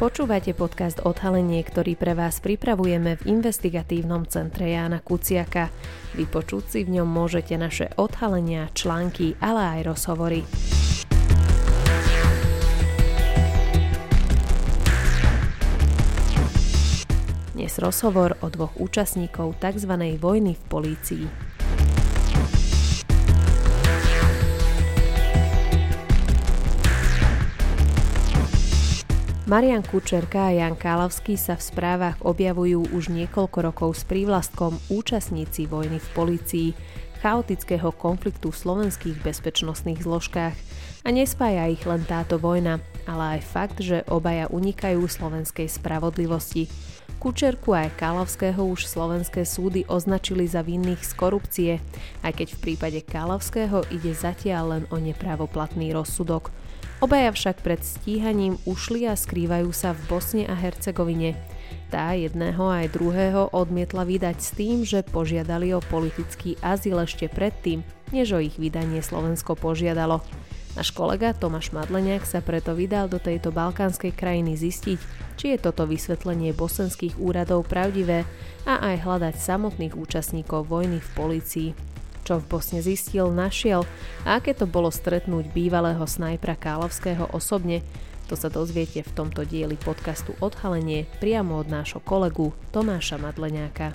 Počúvate podcast Odhalenie, ktorý pre vás pripravujeme v investigatívnom centre Jána Kuciaka. Vypočuť si v ňom môžete naše odhalenia, články, ale aj rozhovory. Dnes rozhovor o dvoch účastníkov tzv. vojny v polícii. Marian Kučerka a Jan Kálavský sa v správach objavujú už niekoľko rokov s prívlastkom účastníci vojny v policii, chaotického konfliktu v slovenských bezpečnostných zložkách. A nespája ich len táto vojna, ale aj fakt, že obaja unikajú slovenskej spravodlivosti. Kučerku aj Kálavského už slovenské súdy označili za vinných z korupcie, aj keď v prípade Kálavského ide zatiaľ len o nepravoplatný rozsudok. Obaja však pred stíhaním ušli a skrývajú sa v Bosne a Hercegovine. Tá jedného aj druhého odmietla vydať s tým, že požiadali o politický azyl ešte predtým, než o ich vydanie Slovensko požiadalo. Náš kolega Tomáš Madleniak sa preto vydal do tejto balkánskej krajiny zistiť, či je toto vysvetlenie bosenských úradov pravdivé a aj hľadať samotných účastníkov vojny v polícii čo v Bosne zistil, našiel a aké to bolo stretnúť bývalého snajpra Kálovského osobne, to sa dozviete v tomto dieli podcastu Odhalenie priamo od nášho kolegu Tomáša Madleňáka.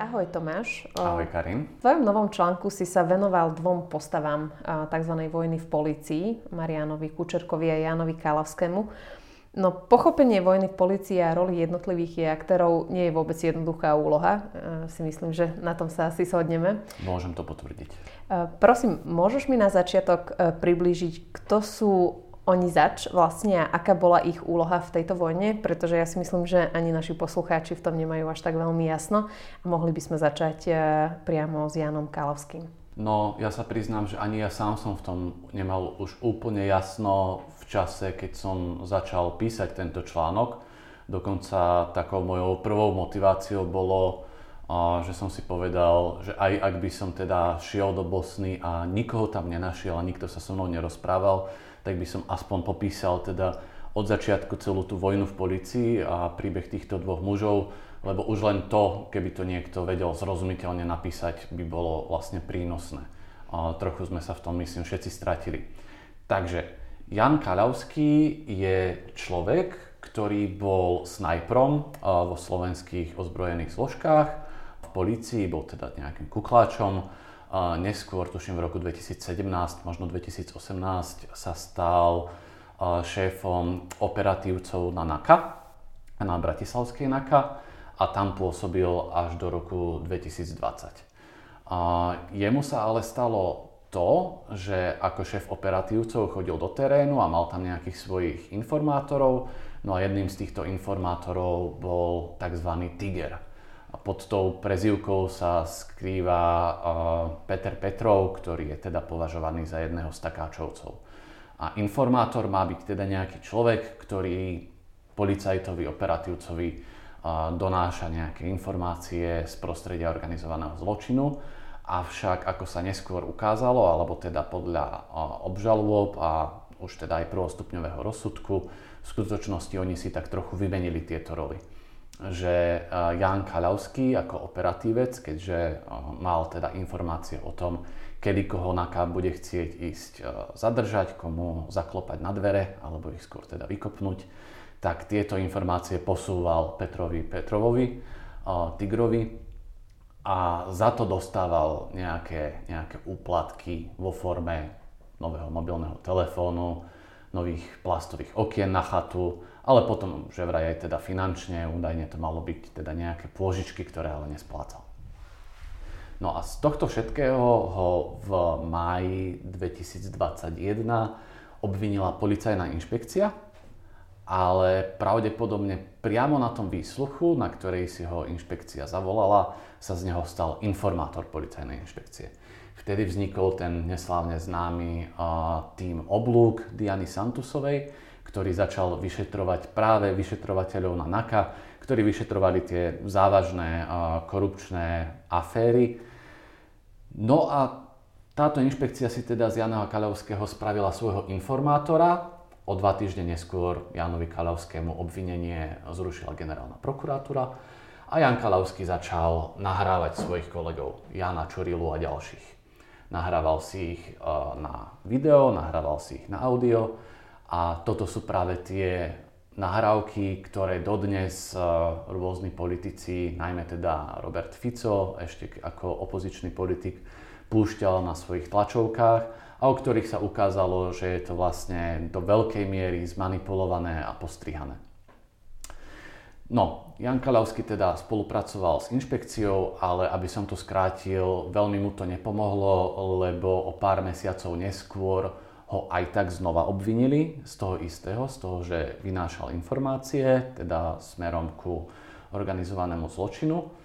Ahoj Tomáš. Ahoj Karin. V tvojom novom článku si sa venoval dvom postavám tzv. vojny v policii, Marianovi Kučerkovi a Jánovi Kálavskému. No pochopenie vojny v policii a roli jednotlivých aktérov nie je vôbec jednoduchá úloha. E, si myslím, že na tom sa asi shodneme. Môžem to potvrdiť. E, prosím, môžeš mi na začiatok e, priblížiť, kto sú oni zač vlastne a aká bola ich úloha v tejto vojne? Pretože ja si myslím, že ani naši poslucháči v tom nemajú až tak veľmi jasno. A mohli by sme začať priamo s Janom Kalovským. No, ja sa priznám, že ani ja sám som v tom nemal už úplne jasno čase, keď som začal písať tento článok. Dokonca takou mojou prvou motiváciou bolo, že som si povedal, že aj ak by som teda šiel do Bosny a nikoho tam nenašiel a nikto sa so mnou nerozprával, tak by som aspoň popísal teda od začiatku celú tú vojnu v policii a príbeh týchto dvoch mužov, lebo už len to, keby to niekto vedel zrozumiteľne napísať, by bolo vlastne prínosné. A trochu sme sa v tom, myslím, všetci stratili. Takže Jan Kaľavský je človek, ktorý bol snajprom vo slovenských ozbrojených zložkách. V polícii bol teda nejakým kukláčom. Neskôr, tuším v roku 2017, možno 2018, sa stal šéfom operatívcov na NAKA, na Bratislavskej NAKA a tam pôsobil až do roku 2020. Jemu sa ale stalo to, že ako šéf operatívcov chodil do terénu a mal tam nejakých svojich informátorov, no a jedným z týchto informátorov bol tzv. Tiger. A pod tou prezývkou sa skrýva uh, Peter Petrov, ktorý je teda považovaný za jedného z takáčovcov. A informátor má byť teda nejaký človek, ktorý policajtovi, operatívcovi uh, donáša nejaké informácie z prostredia organizovaného zločinu Avšak, ako sa neskôr ukázalo, alebo teda podľa obžalôb a už teda aj prvostupňového rozsudku, v skutočnosti oni si tak trochu vymenili tieto roli. Že Jan Kaľavský ako operatívec, keďže mal teda informácie o tom, kedy koho NAKA bude chcieť ísť zadržať, komu zaklopať na dvere, alebo ich skôr teda vykopnúť, tak tieto informácie posúval Petrovi Petrovovi, Tigrovi, a za to dostával nejaké, nejaké úplatky vo forme nového mobilného telefónu, nových plastových okien na chatu, ale potom, že vraj aj teda finančne, údajne to malo byť teda nejaké pôžičky, ktoré ale nesplácal. No a z tohto všetkého ho v máji 2021 obvinila policajná inšpekcia, ale pravdepodobne priamo na tom výsluchu, na ktorej si ho inšpekcia zavolala, sa z neho stal informátor policajnej inšpekcie. Vtedy vznikol ten neslávne známy tým oblúk Diany Santusovej, ktorý začal vyšetrovať práve vyšetrovateľov na NAKA, ktorí vyšetrovali tie závažné korupčné aféry. No a Táto inšpekcia si teda z Jana Kaľovského spravila svojho informátora. O dva týždne neskôr Janovi Kaľovskému obvinenie zrušila generálna prokuratúra a Jan Kalavský začal nahrávať svojich kolegov, Jana Čorilu a ďalších. Nahrával si ich e, na video, nahrával si ich na audio a toto sú práve tie nahrávky, ktoré dodnes e, rôzni politici, najmä teda Robert Fico, ešte ako opozičný politik, púšťal na svojich tlačovkách a o ktorých sa ukázalo, že je to vlastne do veľkej miery zmanipulované a postrihané. No, Jan Kalavský teda spolupracoval s inšpekciou, ale aby som to skrátil, veľmi mu to nepomohlo, lebo o pár mesiacov neskôr ho aj tak znova obvinili z toho istého, z toho, že vynášal informácie, teda smerom ku organizovanému zločinu.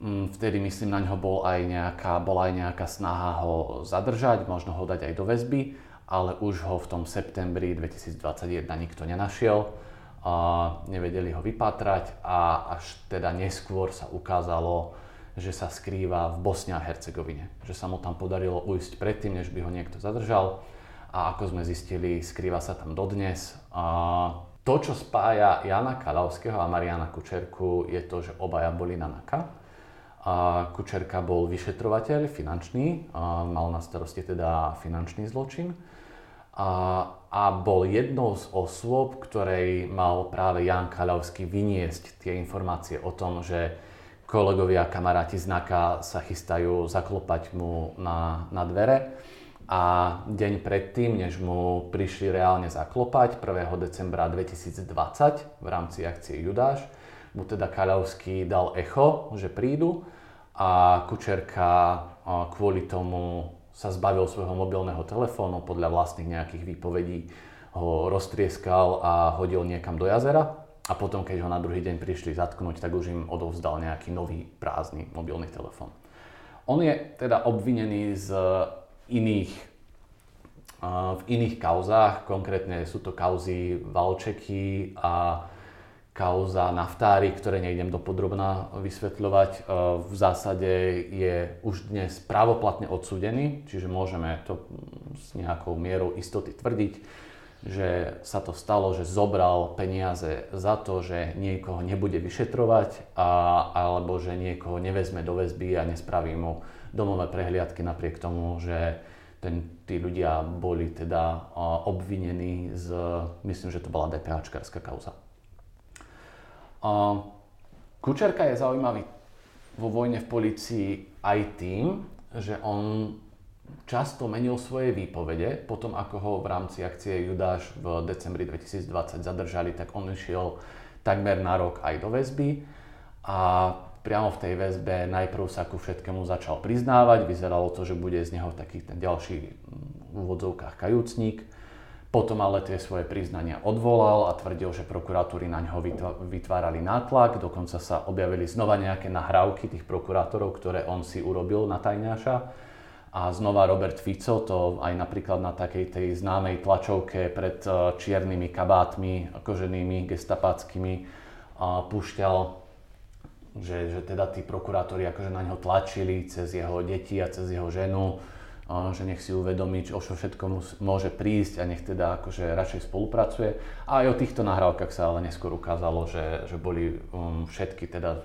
Mm, vtedy myslím, na ňo bol aj nejaká, bola aj nejaká snaha ho zadržať, možno ho dať aj do väzby, ale už ho v tom septembri 2021 nikto nenašiel. A nevedeli ho vypatrať a až teda neskôr sa ukázalo, že sa skrýva v Bosne a Hercegovine. Že sa mu tam podarilo ujsť predtým, než by ho niekto zadržal. A ako sme zistili, skrýva sa tam dodnes. A to, čo spája Jana Kalavského a Mariana Kučerku, je to, že obaja boli na NAKA a Kučerka bol vyšetrovateľ finančný, a mal na starosti teda finančný zločin a, a bol jednou z osôb, ktorej mal práve Jan Kaľovský vyniesť tie informácie o tom, že kolegovia kamaráti z NAKA sa chystajú zaklopať mu na, na dvere a deň predtým, než mu prišli reálne zaklopať, 1. decembra 2020 v rámci akcie Judáš, mu teda Kaľovský dal echo, že prídu a Kučerka kvôli tomu sa zbavil svojho mobilného telefónu, podľa vlastných nejakých výpovedí ho roztrieskal a hodil niekam do jazera a potom, keď ho na druhý deň prišli zatknúť, tak už im odovzdal nejaký nový prázdny mobilný telefón. On je teda obvinený z iných, v iných kauzách, konkrétne sú to kauzy Valčeky a kauza naftári, ktoré nejdem do podrobná vysvetľovať, e, v zásade je už dnes právoplatne odsúdený, čiže môžeme to s nejakou mierou istoty tvrdiť, že sa to stalo, že zobral peniaze za to, že niekoho nebude vyšetrovať a, alebo že niekoho nevezme do väzby a nespraví mu domové prehliadky napriek tomu, že ten, tí ľudia boli teda obvinení z, myslím, že to bola DPHčkárska kauza. Kučerka je zaujímavý vo vojne v policii aj tým, že on často menil svoje výpovede. Potom, ako ho v rámci akcie Judáš v decembri 2020 zadržali, tak on išiel takmer na rok aj do väzby. A priamo v tej väzbe najprv sa ku všetkému začal priznávať. Vyzeralo to, že bude z neho taký ten ďalší v úvodzovkách kajúcník. Potom ale tie svoje priznania odvolal a tvrdil, že prokuratúry na ňo vytvárali nátlak, dokonca sa objavili znova nejaké nahrávky tých prokurátorov, ktoré on si urobil na tajňaša. A znova Robert Fico to aj napríklad na takej tej známej tlačovke pred e, čiernymi kabátmi, koženými, gestapáckými púšťal, že, že teda tí prokurátori akože na ňo tlačili cez jeho deti a cez jeho ženu že nech si uvedomí, čo všetko môže prísť a nech teda akože radšej spolupracuje. A aj o týchto nahrávkach sa ale neskôr ukázalo, že, že boli um, všetky teda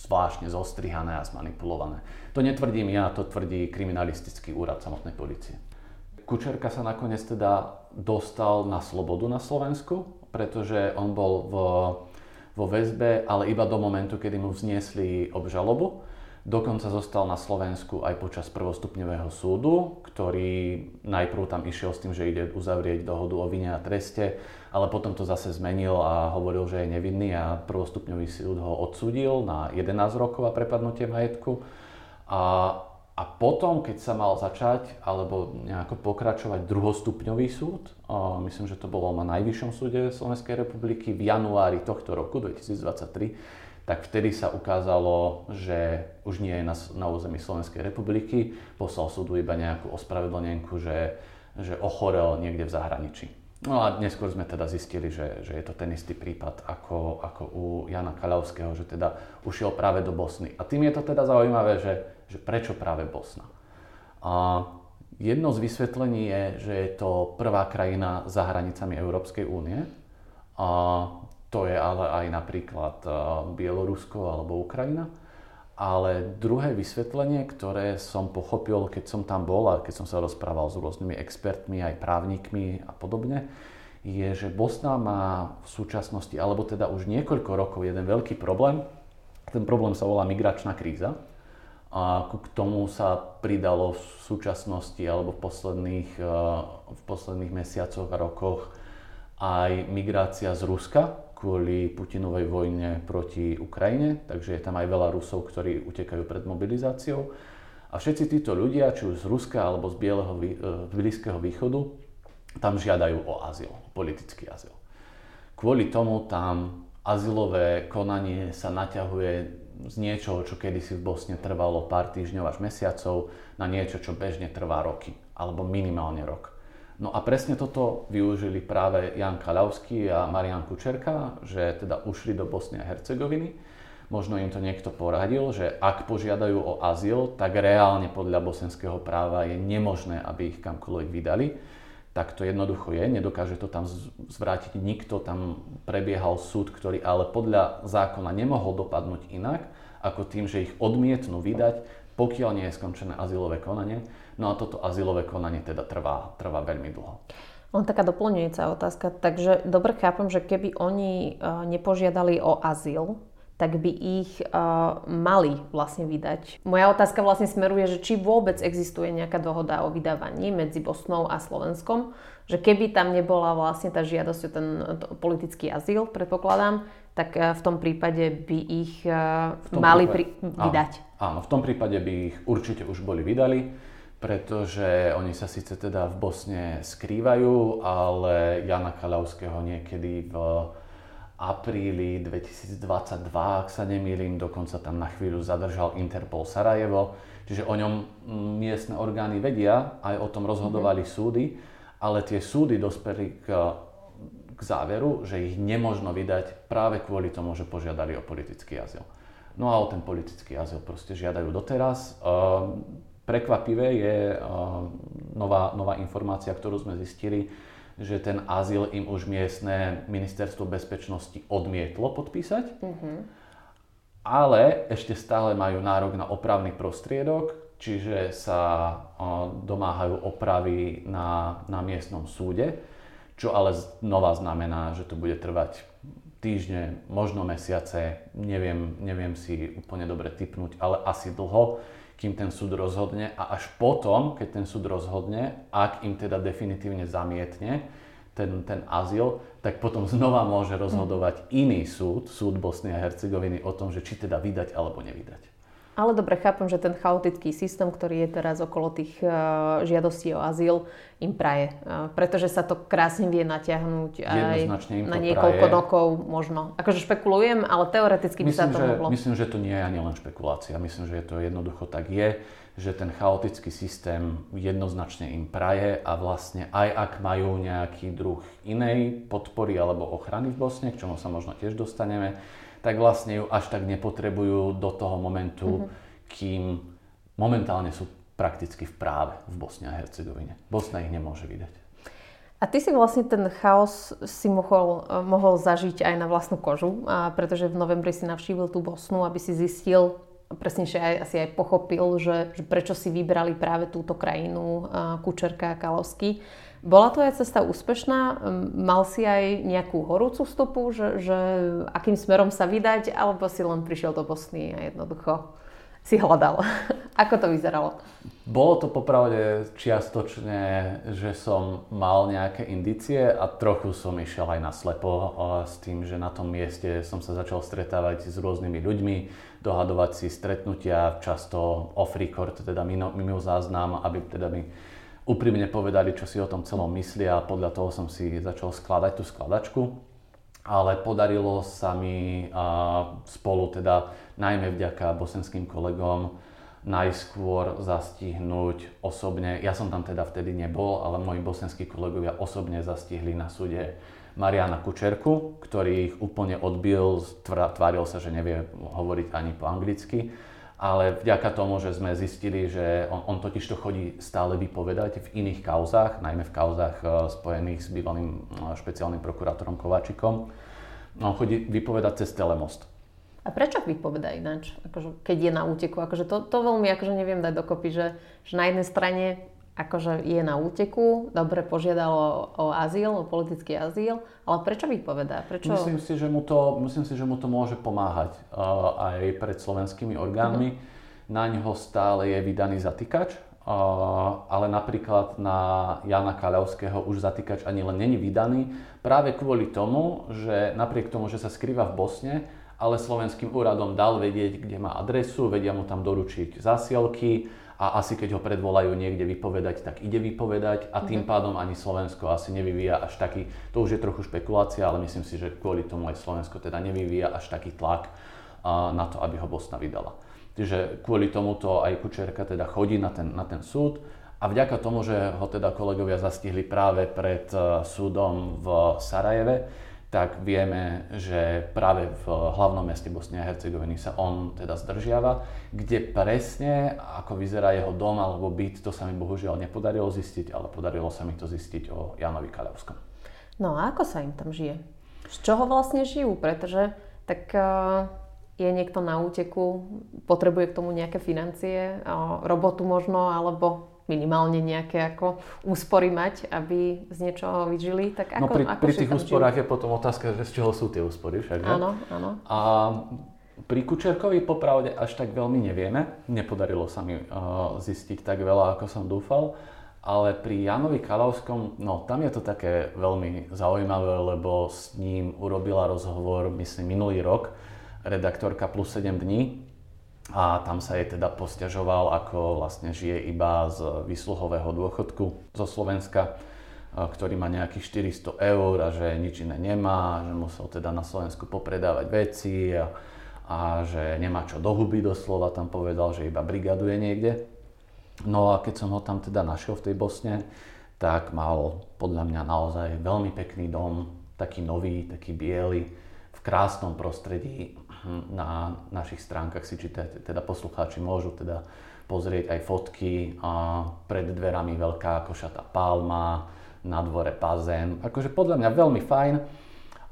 zvláštne zostrihané a zmanipulované. To netvrdím ja, to tvrdí kriminalistický úrad samotnej policie. Kučerka sa nakoniec teda dostal na slobodu na Slovensku, pretože on bol v, vo väzbe, ale iba do momentu, kedy mu vzniesli obžalobu Dokonca zostal na Slovensku aj počas prvostupňového súdu, ktorý najprv tam išiel s tým, že ide uzavrieť dohodu o vine a treste, ale potom to zase zmenil a hovoril, že je nevinný a prvostupňový súd ho odsúdil na 11 rokov a prepadnutie majetku. A, a potom, keď sa mal začať alebo nejako pokračovať druhostupňový súd, a myslím, že to bolo na Najvyššom súde Slovenskej republiky v januári tohto roku 2023, tak vtedy sa ukázalo, že už nie je na, na území Slovenskej republiky, poslal súdu iba nejakú ospravedlnenku, že, že ochorel niekde v zahraničí. No a neskôr sme teda zistili, že, že je to ten istý prípad ako, ako u Jana Kaľavského, že teda ušiel práve do Bosny. A tým je to teda zaujímavé, že, že prečo práve Bosna. A jedno z vysvetlení je, že je to prvá krajina za hranicami Európskej únie. A to je ale aj napríklad Bielorusko alebo Ukrajina. Ale druhé vysvetlenie, ktoré som pochopil, keď som tam bol a keď som sa rozprával s rôznymi expertmi, aj právnikmi a podobne, je, že Bosna má v súčasnosti, alebo teda už niekoľko rokov, jeden veľký problém. Ten problém sa volá migračná kríza. A k tomu sa pridalo v súčasnosti alebo v posledných, eh, v posledných mesiacoch a rokoch aj migrácia z Ruska, kvôli Putinovej vojne proti Ukrajine, takže je tam aj veľa Rusov, ktorí utekajú pred mobilizáciou. A všetci títo ľudia, či už z Ruska alebo z, Bieleho, e, Blízkeho východu, tam žiadajú o azyl, politický azyl. Kvôli tomu tam azylové konanie sa naťahuje z niečoho, čo kedysi v Bosne trvalo pár týždňov až mesiacov, na niečo, čo bežne trvá roky, alebo minimálne rok. No a presne toto využili práve Jan Kalavský a Marian Kučerka, že teda ušli do Bosny a Hercegoviny. Možno im to niekto poradil, že ak požiadajú o azyl, tak reálne podľa bosenského práva je nemožné, aby ich kamkoľvek vydali. Tak to jednoducho je, nedokáže to tam zvrátiť nikto, tam prebiehal súd, ktorý ale podľa zákona nemohol dopadnúť inak, ako tým, že ich odmietnú vydať, pokiaľ nie je skončené azylové konanie. No a toto azylové konanie teda trvá, trvá veľmi dlho. Len taká doplňujúca otázka. Takže dobre chápem, že keby oni uh, nepožiadali o azyl, tak by ich uh, mali vlastne vydať. Moja otázka vlastne smeruje, že či vôbec existuje nejaká dohoda o vydávaní medzi Bosnou a Slovenskom, že keby tam nebola vlastne tá žiadosť o ten politický azyl, predpokladám, tak uh, v tom prípade by ich uh, mali prípade, pri, vydať. Áno, áno, v tom prípade by ich určite už boli vydali pretože oni sa síce teda v Bosne skrývajú, ale Jana Kalavského niekedy v apríli 2022, ak sa nemýlim, dokonca tam na chvíľu zadržal Interpol Sarajevo, čiže o ňom miestne orgány vedia, aj o tom rozhodovali mm-hmm. súdy, ale tie súdy dospeli k, k záveru, že ich nemožno vydať práve kvôli tomu, že požiadali o politický azyl. No a o ten politický azyl proste žiadajú doteraz. Ehm, Prekvapivé je nová, nová informácia, ktorú sme zistili, že ten azyl im už miestne ministerstvo bezpečnosti odmietlo podpísať, mm-hmm. ale ešte stále majú nárok na opravný prostriedok, čiže sa domáhajú opravy na, na miestnom súde, čo ale znova znamená, že to bude trvať týždne, možno mesiace, neviem, neviem si úplne dobre typnúť, ale asi dlho kým ten súd rozhodne a až potom, keď ten súd rozhodne, ak im teda definitívne zamietne ten, ten azyl, tak potom znova môže rozhodovať iný súd, súd Bosny a Hercegoviny o tom, že či teda vydať alebo nevydať. Ale dobre, chápem, že ten chaotický systém, ktorý je teraz okolo tých uh, žiadostí o azyl, im praje. Uh, pretože sa to krásne vie natiahnuť aj na niekoľko praje. rokov možno. Akože špekulujem, ale teoreticky by myslím, sa to že, mohlo. Myslím, že to nie je ani len špekulácia. Myslím, že to jednoducho tak je, že ten chaotický systém jednoznačne im praje a vlastne aj ak majú nejaký druh inej podpory alebo ochrany v Bosne, k čomu sa možno tiež dostaneme, tak vlastne ju až tak nepotrebujú do toho momentu, mm-hmm. kým momentálne sú prakticky v práve v Bosne a Hercegovine. Bosna ich nemôže vydať. A ty si vlastne ten chaos si mohol, mohol zažiť aj na vlastnú kožu, a pretože v novembri si navštívil tú Bosnu, aby si zistil, presnejšie aj, asi aj pochopil, že, že prečo si vybrali práve túto krajinu Kučerka a Kalovsky. Bola aj cesta úspešná? Mal si aj nejakú horúcu stopu, že, že akým smerom sa vydať, alebo si len prišiel do Bosny a jednoducho si hľadal? Ako to vyzeralo? Bolo to popravde čiastočne, že som mal nejaké indície a trochu som išiel aj na slepo s tým, že na tom mieste som sa začal stretávať s rôznymi ľuďmi, dohadovať si stretnutia, často off-record, teda mimo, mimo záznam, aby teda mi úprimne povedali, čo si o tom celom myslia a podľa toho som si začal skladať tú skladačku. Ale podarilo sa mi spolu teda najmä vďaka bosenským kolegom najskôr zastihnúť osobne, ja som tam teda vtedy nebol, ale moji bosenskí kolegovia osobne zastihli na súde Mariana Kučerku, ktorý ich úplne odbil, tváril sa, že nevie hovoriť ani po anglicky ale vďaka tomu, že sme zistili, že on, on totiž to chodí stále vypovedať v iných kauzách, najmä v kauzách e, spojených s bývalým e, špeciálnym prokurátorom Kováčikom, on chodí vypovedať cez telemost. A prečo vypoveda ináč, akože, keď je na úteku? Akože to, to veľmi akože neviem dať dokopy, že, že na jednej strane akože je na úteku, dobre požiadal o, azyl, o politický azyl, ale prečo vypovedá? Prečo... Myslím, si, že mu to, myslím si, že mu to môže pomáhať uh, aj pred slovenskými orgánmi. Uh-huh. Na ňoho stále je vydaný zatýkač, uh, ale napríklad na Jana Kaľovského už zatýkač ani len není vydaný, práve kvôli tomu, že napriek tomu, že sa skrýva v Bosne, ale slovenským úradom dal vedieť, kde má adresu, vedia mu tam doručiť zásielky, a asi keď ho predvolajú niekde vypovedať, tak ide vypovedať a tým mhm. pádom ani Slovensko asi nevyvíja až taký, to už je trochu špekulácia, ale myslím si, že kvôli tomu aj Slovensko teda nevyvíja až taký tlak na to, aby ho Bosna vydala. Čiže kvôli tomuto aj Kučerka teda chodí na ten, na ten súd a vďaka tomu, že ho teda kolegovia zastihli práve pred e, súdom v Sarajeve, tak vieme, že práve v hlavnom meste Bosny a Hercegoviny sa on teda zdržiava. Kde presne, ako vyzerá jeho dom alebo byt, to sa mi bohužiaľ nepodarilo zistiť, ale podarilo sa mi to zistiť o Janovi Kaľovskom. No a ako sa im tam žije? Z čoho vlastne žijú? Pretože tak uh, je niekto na úteku, potrebuje k tomu nejaké financie, uh, robotu možno, alebo minimálne nejaké ako úspory mať, aby z niečoho vyžili, tak no, ako, no pri, ako pri tých úsporách žijú? je potom otázka, že z čoho sú tie úspory však? Áno, áno. A pri Kučerkovi popravde až tak veľmi nevieme. Nepodarilo sa mi uh, zistiť tak veľa, ako som dúfal. Ale pri Janovi Kalavskom, no tam je to také veľmi zaujímavé, lebo s ním urobila rozhovor, myslím, minulý rok, redaktorka plus 7 dní, a tam sa jej teda posťažoval, ako vlastne žije iba z výsluhového dôchodku zo Slovenska, ktorý má nejakých 400 eur a že nič iné nemá, že musel teda na Slovensku popredávať veci a, a že nemá čo do huby doslova, tam povedal, že iba brigaduje niekde. No a keď som ho tam teda našiel v tej Bosne, tak mal podľa mňa naozaj veľmi pekný dom, taký nový, taký biely, v krásnom prostredí, na našich stránkach si čítate, teda poslucháči môžu teda pozrieť aj fotky a pred dverami veľká košatá palma, na dvore bazén. Akože podľa mňa veľmi fajn.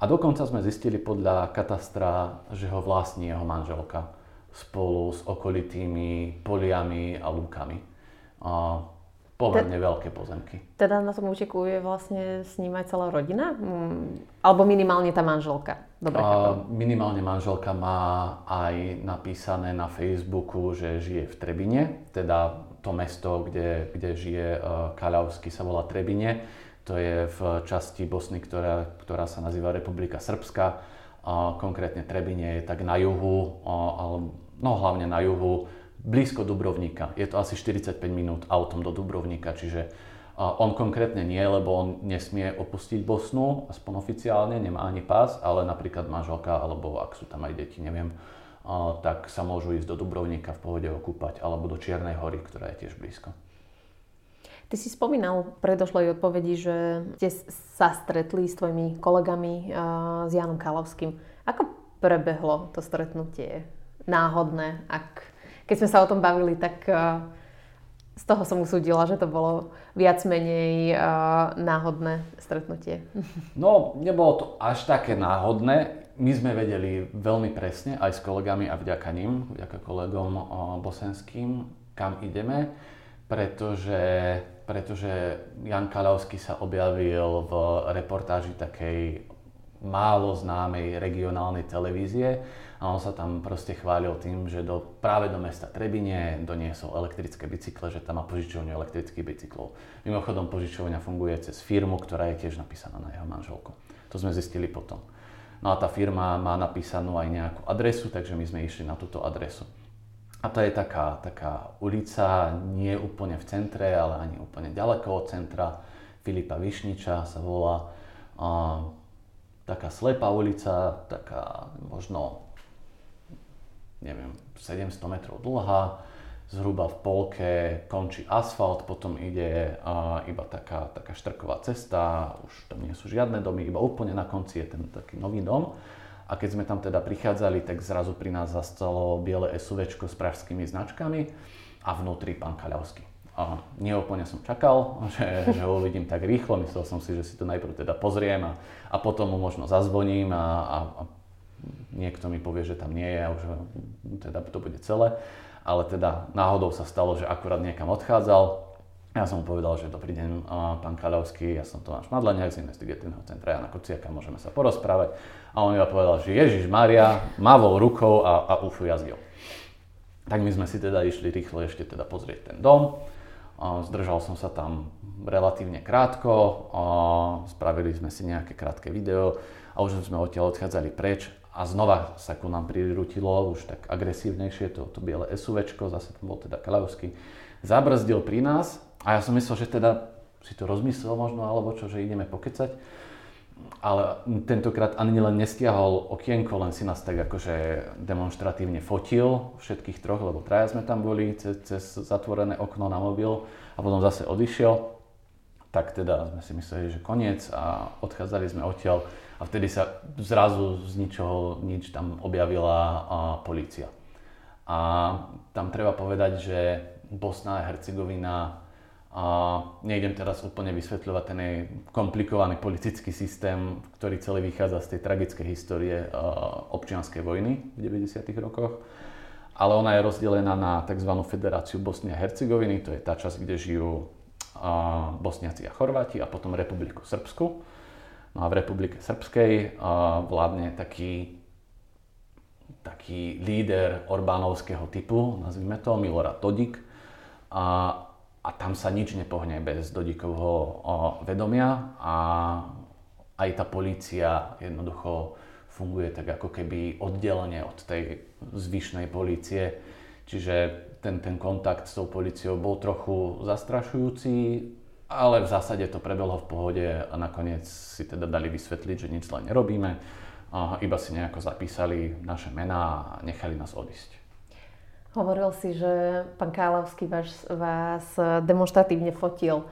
A dokonca sme zistili podľa katastra, že ho vlastní jeho manželka spolu s okolitými poliami a lúkami. A pomerne Te, veľké pozemky. Teda na tom úteku je vlastne s ním aj celá rodina? Mm, alebo minimálne tá manželka? Dobre, minimálne manželka má aj napísané na Facebooku, že žije v Trebine, teda to mesto, kde, kde žije uh, Kaľavsky sa volá Trebine. To je v časti Bosny, ktorá, ktorá sa nazýva Republika Srbska. Konkrétne Trebine je tak na juhu, uh, no hlavne na juhu blízko Dubrovníka. Je to asi 45 minút autom do Dubrovníka, čiže on konkrétne nie, lebo on nesmie opustiť Bosnu, aspoň oficiálne, nemá ani pás, ale napríklad manželka, alebo ak sú tam aj deti, neviem, tak sa môžu ísť do Dubrovníka v pohode okúpať, alebo do Čiernej hory, ktorá je tiež blízko. Ty si spomínal v predošlej odpovedi, že ste sa stretli s tvojimi kolegami, s Janom Kalovským. Ako prebehlo to stretnutie? Náhodné, ak keď sme sa o tom bavili, tak z toho som usúdila, že to bolo viac menej uh, náhodné stretnutie. No, nebolo to až také náhodné. My sme vedeli veľmi presne, aj s kolegami a vďaka ním, vďaka kolegom uh, bosenským, kam ideme, pretože, pretože Jan Kalavský sa objavil v reportáži takej málo známej regionálnej televízie a on sa tam proste chválil tým, že do, práve do mesta Trebine doniesol elektrické bicykle, že tam má požičovňu elektrických bicyklov. Mimochodom požičovňa funguje cez firmu, ktorá je tiež napísaná na jeho manželku. To sme zistili potom. No a tá firma má napísanú aj nejakú adresu, takže my sme išli na túto adresu. A to je taká, taká ulica, nie úplne v centre, ale ani úplne ďaleko od centra. Filipa Višniča sa volá. A taká slepá ulica, taká možno, neviem, 700 metrov dlhá, zhruba v polke končí asfalt, potom ide uh, iba taká, taká štrková cesta, už tam nie sú žiadne domy, iba úplne na konci je ten taký nový dom. A keď sme tam teda prichádzali, tak zrazu pri nás zastalo biele SUV s pražskými značkami a vnútri pán Kaľavský. A neúplne som čakal, že, že ho uvidím tak rýchlo, myslel som si, že si to najprv teda pozriem a, a potom mu možno zazvoním a, a, a niekto mi povie, že tam nie je a už teda to bude celé. Ale teda náhodou sa stalo, že akurát niekam odchádzal, ja som mu povedal, že dobrý deň, pán Kaľovský, ja som Tomáš Madleniak z investigatívneho centra Jana Kociaka, môžeme sa porozprávať. A on iba povedal, že Ježiš Maria, mavol rukou a, a ufu jazdil. Tak my sme si teda išli rýchlo ešte teda pozrieť ten dom. Zdržal som sa tam relatívne krátko, spravili sme si nejaké krátke video a už sme odtiaľ odchádzali preč a znova sa ku nám prirutilo už tak agresívnejšie to, to biele SUVčko, zase tam bol teda Kaľovský, zabrzdil pri nás a ja som myslel, že teda si to rozmyslel možno, alebo čo, že ideme pokecať. Ale tentokrát ani len nestiahol okienko, len si nás tak akože demonstratívne fotil, všetkých troch, lebo traja sme tam boli, cez, cez zatvorené okno na mobil a potom zase odišiel. Tak teda sme si mysleli, že koniec a odchádzali sme odtiaľ a vtedy sa zrazu z ničoho nič tam objavila a, policia. A tam treba povedať, že Bosna a Hercegovina a nejdem teraz úplne vysvetľovať ten komplikovaný politický systém, ktorý celý vychádza z tej tragickej histórie občianskej vojny v 90. rokoch. Ale ona je rozdelená na tzv. Federáciu Bosny a Hercegoviny, to je tá časť, kde žijú Bosniaci a Chorváti a potom Republiku Srbsku. No a v Republike Srbskej vládne taký, taký líder Orbánovského typu, nazvime to, Milorad Dodik. A a tam sa nič nepohne bez Dodikovho vedomia a aj tá polícia jednoducho funguje tak ako keby oddelenie od tej zvyšnej polície. Čiže ten, ten kontakt s tou policiou bol trochu zastrašujúci, ale v zásade to prebehlo v pohode a nakoniec si teda dali vysvetliť, že nič zle nerobíme, iba si nejako zapísali naše mená a nechali nás odísť. Hovoril si, že pán Kálavský vás, vás demonstratívne fotil.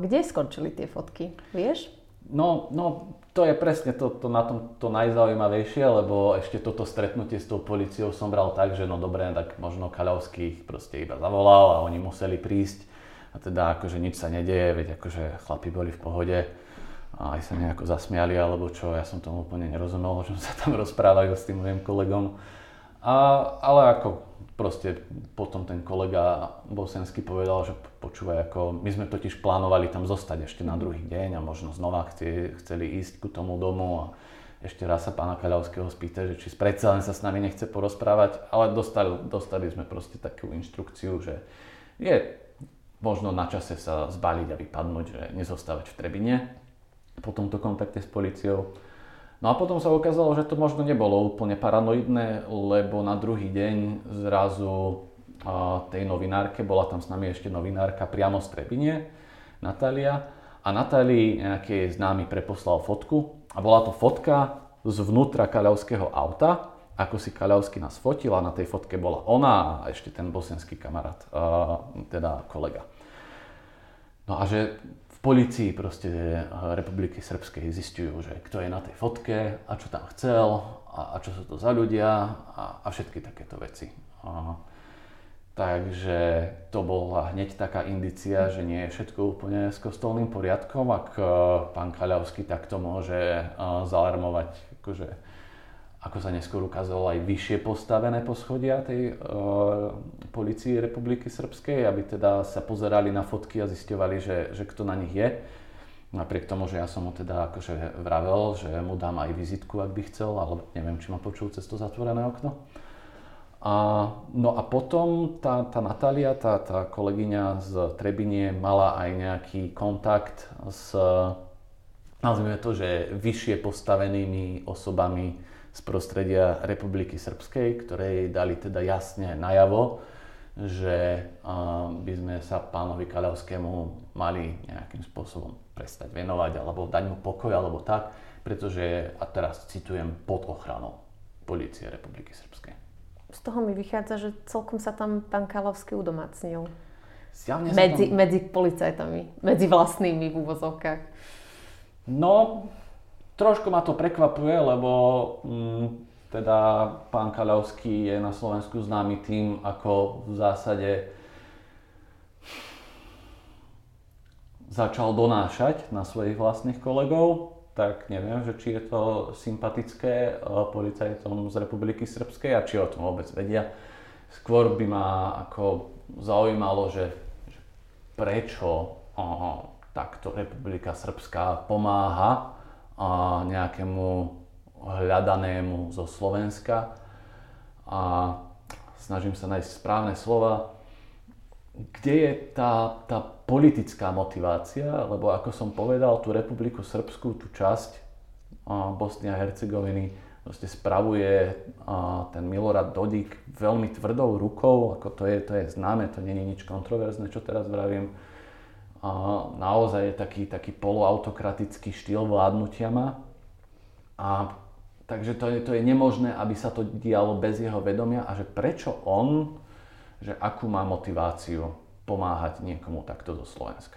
Kde skončili tie fotky, vieš? No, no to je presne to, to na tom to najzaujímavejšie, lebo ešte toto stretnutie s tou policiou som bral tak, že no dobre, tak možno Kaľovský ich proste iba zavolal a oni museli prísť a teda akože nič sa nedeje, veď akože chlapi boli v pohode a aj sa nejako zasmiali alebo čo, ja som tomu úplne nerozumel, o čom sa tam rozprávajú s tým mojim kolegom. A, ale ako proste potom ten kolega bosenský povedal, že počúvaj, ako my sme totiž plánovali tam zostať ešte na druhý deň a možno znova chceli ísť ku tomu domu a ešte raz sa pána Kaľavského spýta, že či predsa len sa s nami nechce porozprávať, ale dostali, dostali sme proste takú inštrukciu, že je možno na čase sa zbaliť a vypadnúť, že nezostávať v Trebine. Po tomto kontakte s policiou. No a potom sa ukázalo, že to možno nebolo úplne paranoidné, lebo na druhý deň zrazu tej novinárke, bola tam s nami ešte novinárka priamo z Trebine, Natália, a Natálii nejaký známy preposlal fotku. A bola to fotka zvnútra kaľavského auta, ako si Kaľavský nás fotil na tej fotke bola ona a ešte ten bosenský kamarát, teda kolega. No a že policii proste eh, Republiky Srbskej zistujú, že kto je na tej fotke a čo tam chcel a, a čo sú to za ľudia a, a všetky takéto veci. Takže to bola hneď taká indicia, že nie je všetko úplne s kostolným poriadkom, ak eh, pán Kaľavský takto môže eh, zalarmovať akože ako sa neskôr ukázalo, aj vyššie postavené poschodia tej e, policii Republiky Srbskej, aby teda sa pozerali na fotky a zistovali, že, že kto na nich je. Napriek tomu, že ja som mu teda akože vravel, že mu dám aj vizitku, ak by chcel, ale neviem, či ma počul cez to zatvorené okno. A, no a potom tá, tá Natália, tá, tá kolegyňa z Trebinie mala aj nejaký kontakt s, nazvime to, že vyššie postavenými osobami z prostredia Republiky Srbskej, ktoré jej dali teda jasne najavo, že by sme sa pánovi Kaľavskému mali nejakým spôsobom prestať venovať alebo dať mu pokoj alebo tak, pretože, a teraz citujem, pod ochranou Polície Republiky Srbskej. Z toho mi vychádza, že celkom sa tam pán Kalavský udomácnil. medzi, tam... medzi policajtami, medzi vlastnými v úvozovkách. No, trošku ma to prekvapuje, lebo mm, teda pán Kaľovský je na Slovensku známy tým, ako v zásade začal donášať na svojich vlastných kolegov, tak neviem, že či je to sympatické policajtom z Republiky Srbskej a či o tom vôbec vedia. Skôr by ma ako zaujímalo, že, že prečo o, takto Republika Srbská pomáha a, nejakému hľadanému zo Slovenska a snažím sa nájsť správne slova. Kde je tá, tá politická motivácia, lebo ako som povedal, tú Republiku Srbskú, tú časť Bosny a Hercegoviny proste spravuje ten Milorad Dodik veľmi tvrdou rukou, ako to je, to je známe, to je nič kontroverzné, čo teraz vravím. Naozaj je taký, taký poloautokratický štýl vládnutia má. A takže to je, to je nemožné, aby sa to dialo bez jeho vedomia a že prečo on, že akú má motiváciu pomáhať niekomu takto zo Slovenska.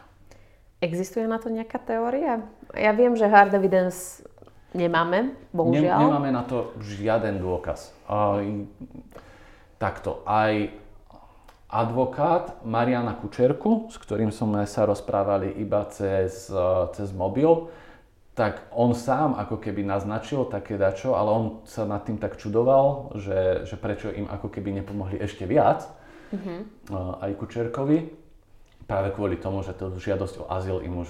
Existuje na to nejaká teória? Ja viem, že hard evidence nemáme, bohužiaľ. nemáme na to žiaden dôkaz. Aj, takto, aj advokát Mariana Kučerku, s ktorým sme sa rozprávali iba cez, cez mobil, tak on sám ako keby naznačil také dačo, ale on sa nad tým tak čudoval, že, že prečo im ako keby nepomohli ešte viac uh-huh. aj Kučerkovi. Práve kvôli tomu, že tú žiadosť o azyl im už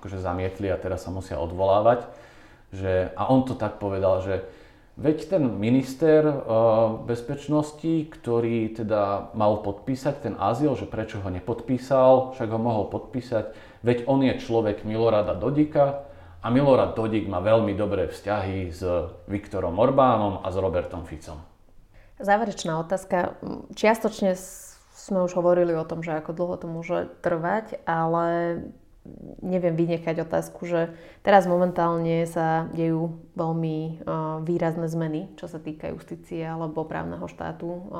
akože zamietli a teraz sa musia odvolávať. Že, a on to tak povedal, že veď ten minister uh, bezpečnosti, ktorý teda mal podpísať ten azyl, že prečo ho nepodpísal, však ho mohol podpísať, veď on je človek Milorada Dodika a Milorad Dodik má veľmi dobré vzťahy s Viktorom Orbánom a s Robertom Ficom. Záverečná otázka. Čiastočne sme už hovorili o tom, že ako dlho to môže trvať, ale neviem vynechať otázku, že teraz momentálne sa dejú veľmi výrazné zmeny, čo sa týka justície alebo právneho štátu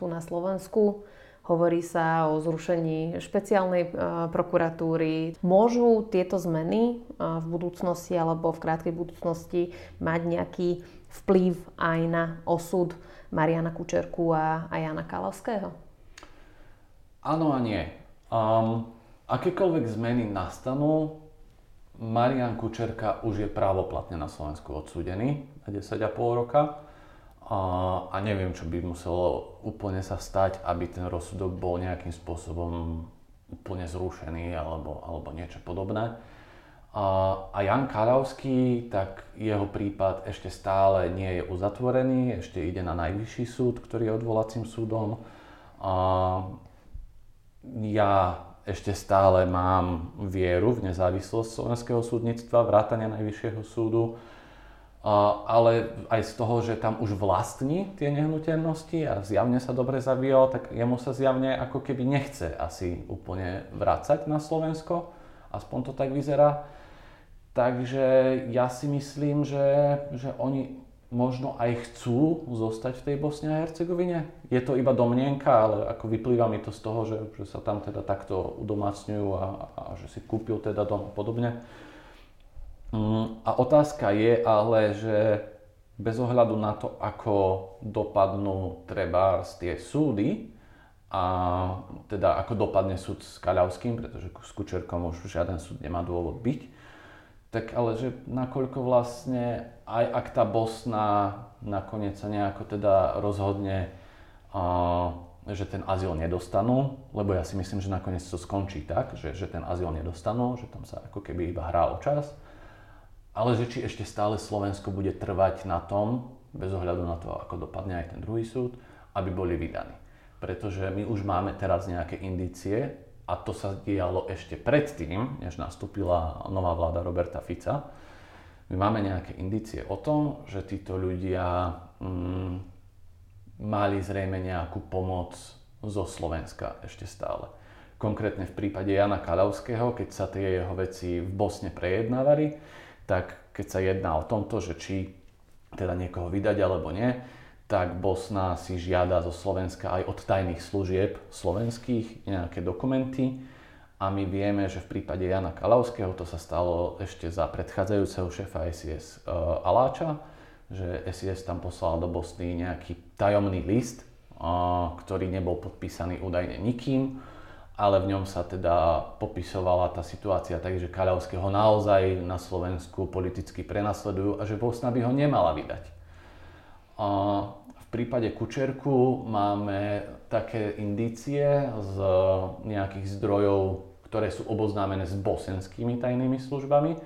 tu na Slovensku. Hovorí sa o zrušení špeciálnej prokuratúry. Môžu tieto zmeny v budúcnosti alebo v krátkej budúcnosti mať nejaký vplyv aj na osud Mariana Kučerku a, a Jana Kalavského? Áno a nie. Um, akékoľvek zmeny nastanú, Marian Kučerka už je právoplatne na Slovensku odsúdený na 10,5 roka a, a neviem, čo by muselo úplne sa stať, aby ten rozsudok bol nejakým spôsobom úplne zrušený alebo, alebo niečo podobné. A Jan Karavský, tak jeho prípad ešte stále nie je uzatvorený, ešte ide na najvyšší súd, ktorý je odvolacím súdom. A ja ešte stále mám vieru v nezávislosť slovenského súdnictva, vrátania najvyššieho súdu, ale aj z toho, že tam už vlastní tie nehnuteľnosti a zjavne sa dobre zavíjal, tak jemu sa zjavne ako keby nechce asi úplne vrácať na Slovensko, aspoň to tak vyzerá. Takže ja si myslím, že, že oni možno aj chcú zostať v tej Bosne a Hercegovine. Je to iba domnienka, ale ako vyplýva mi to z toho, že, že sa tam teda takto udomácňujú a, a že si kúpil teda dom a podobne. Mm, a otázka je ale, že bez ohľadu na to, ako dopadnú treba z tie súdy, a teda ako dopadne súd s Kaľavským, pretože s Kučerkom už žiaden súd nemá dôvod byť, tak ale že nakoľko vlastne aj ak tá Bosna nakoniec sa nejako teda rozhodne, že ten azyl nedostanú, lebo ja si myslím, že nakoniec to skončí tak, že, že ten azyl nedostanú, že tam sa ako keby iba hrá o čas, ale že či ešte stále Slovensko bude trvať na tom, bez ohľadu na to, ako dopadne aj ten druhý súd, aby boli vydaní. Pretože my už máme teraz nejaké indície, a to sa dialo ešte predtým, než nastúpila nová vláda Roberta Fica, my máme nejaké indície o tom, že títo ľudia mm, mali zrejme nejakú pomoc zo Slovenska ešte stále. Konkrétne v prípade Jana Kalavského, keď sa tie jeho veci v Bosne prejednávali, tak keď sa jedná o tomto, že či teda niekoho vydať alebo nie, tak Bosna si žiada zo Slovenska aj od tajných služieb slovenských nejaké dokumenty a my vieme, že v prípade Jana Kalavského to sa stalo ešte za predchádzajúceho šéfa SIS uh, Aláča, že SIS tam poslal do Bosny nejaký tajomný list, uh, ktorý nebol podpísaný údajne nikým, ale v ňom sa teda popisovala tá situácia tak, že Kaľavského naozaj na Slovensku politicky prenasledujú a že Bosna by ho nemala vydať. V prípade Kučerku máme také indície z nejakých zdrojov ktoré sú oboznámené s bosenskými tajnými službami,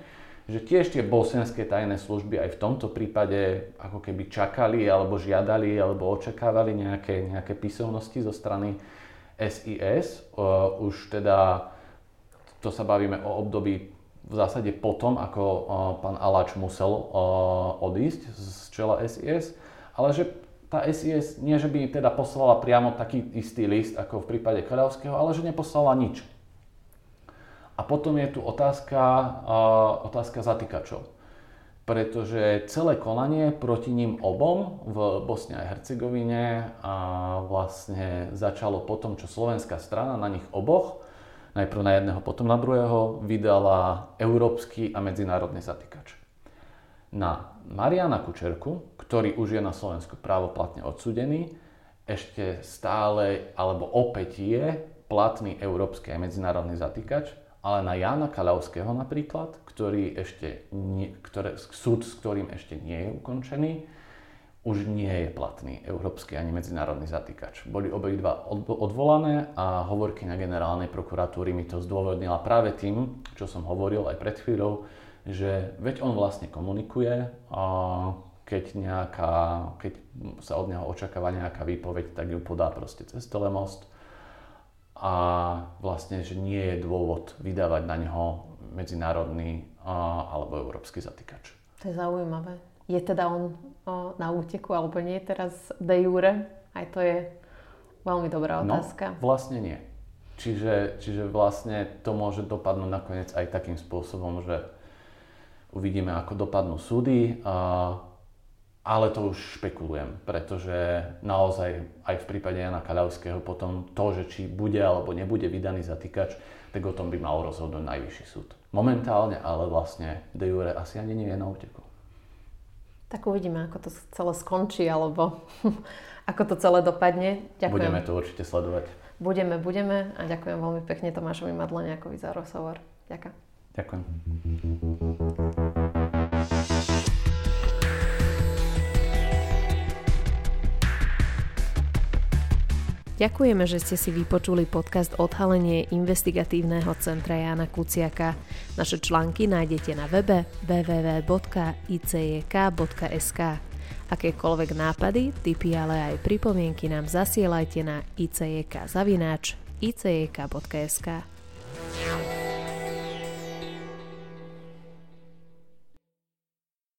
že tiež tie bosenské tajné služby aj v tomto prípade ako keby čakali alebo žiadali alebo očakávali nejaké, nejaké písomnosti zo strany SIS. Už teda, to sa bavíme o období v zásade potom, ako pán Aláč musel odísť z čela SIS, ale že tá SIS nie, že by teda poslala priamo taký istý list ako v prípade Kradavského, ale že neposlala nič. A potom je tu otázka, uh, otázka zatýkačov. Pretože celé konanie proti ním obom v Bosne a Hercegovine a vlastne začalo potom, čo slovenská strana na nich oboch, najprv na jedného, potom na druhého, vydala európsky a medzinárodný zatýkač. Na Mariana Kučerku, ktorý už je na Slovensku právoplatne odsudený, ešte stále, alebo opäť je platný európsky a medzinárodný zatýkač, ale na Jana Kalavského napríklad, ktorý ešte nie, ktoré, súd, s ktorým ešte nie je ukončený, už nie je platný európsky ani medzinárodný zatýkač. Boli obidva odvolané a hovorky na generálnej prokuratúry mi to zdôvodnila práve tým, čo som hovoril aj pred chvíľou, že veď on vlastne komunikuje a keď, nejaká, keď sa od neho očakáva nejaká výpoveď, tak ju podá proste cez telemost a vlastne, že nie je dôvod vydávať na neho medzinárodný alebo európsky zatýkač. To je zaujímavé. Je teda on na úteku alebo nie teraz de jure? Aj to je veľmi dobrá no, otázka. No, vlastne nie. Čiže, čiže vlastne to môže dopadnúť nakoniec aj takým spôsobom, že uvidíme, ako dopadnú súdy. Ale to už špekulujem, pretože naozaj aj v prípade Jana Kaľavského potom to, že či bude alebo nebude vydaný zatýkač, tak o tom by mal rozhodnúť najvyšší súd. Momentálne ale vlastne de jure asi ani nie je na úteku. Tak uvidíme, ako to celé skončí, alebo ako to celé dopadne. Ďakujem. Budeme to určite sledovať. Budeme, budeme a ďakujem veľmi pekne Tomášovi Madleniakovi za rozhovor. Ďakujem. Ďakujem. Ďakujeme, že ste si vypočuli podcast Odhalenie investigatívneho centra Jana Kuciaka. Naše články nájdete na webe www.icjk.sk. Akékoľvek nápady, tipy, ale aj pripomienky nám zasielajte na icjk.icjk.sk.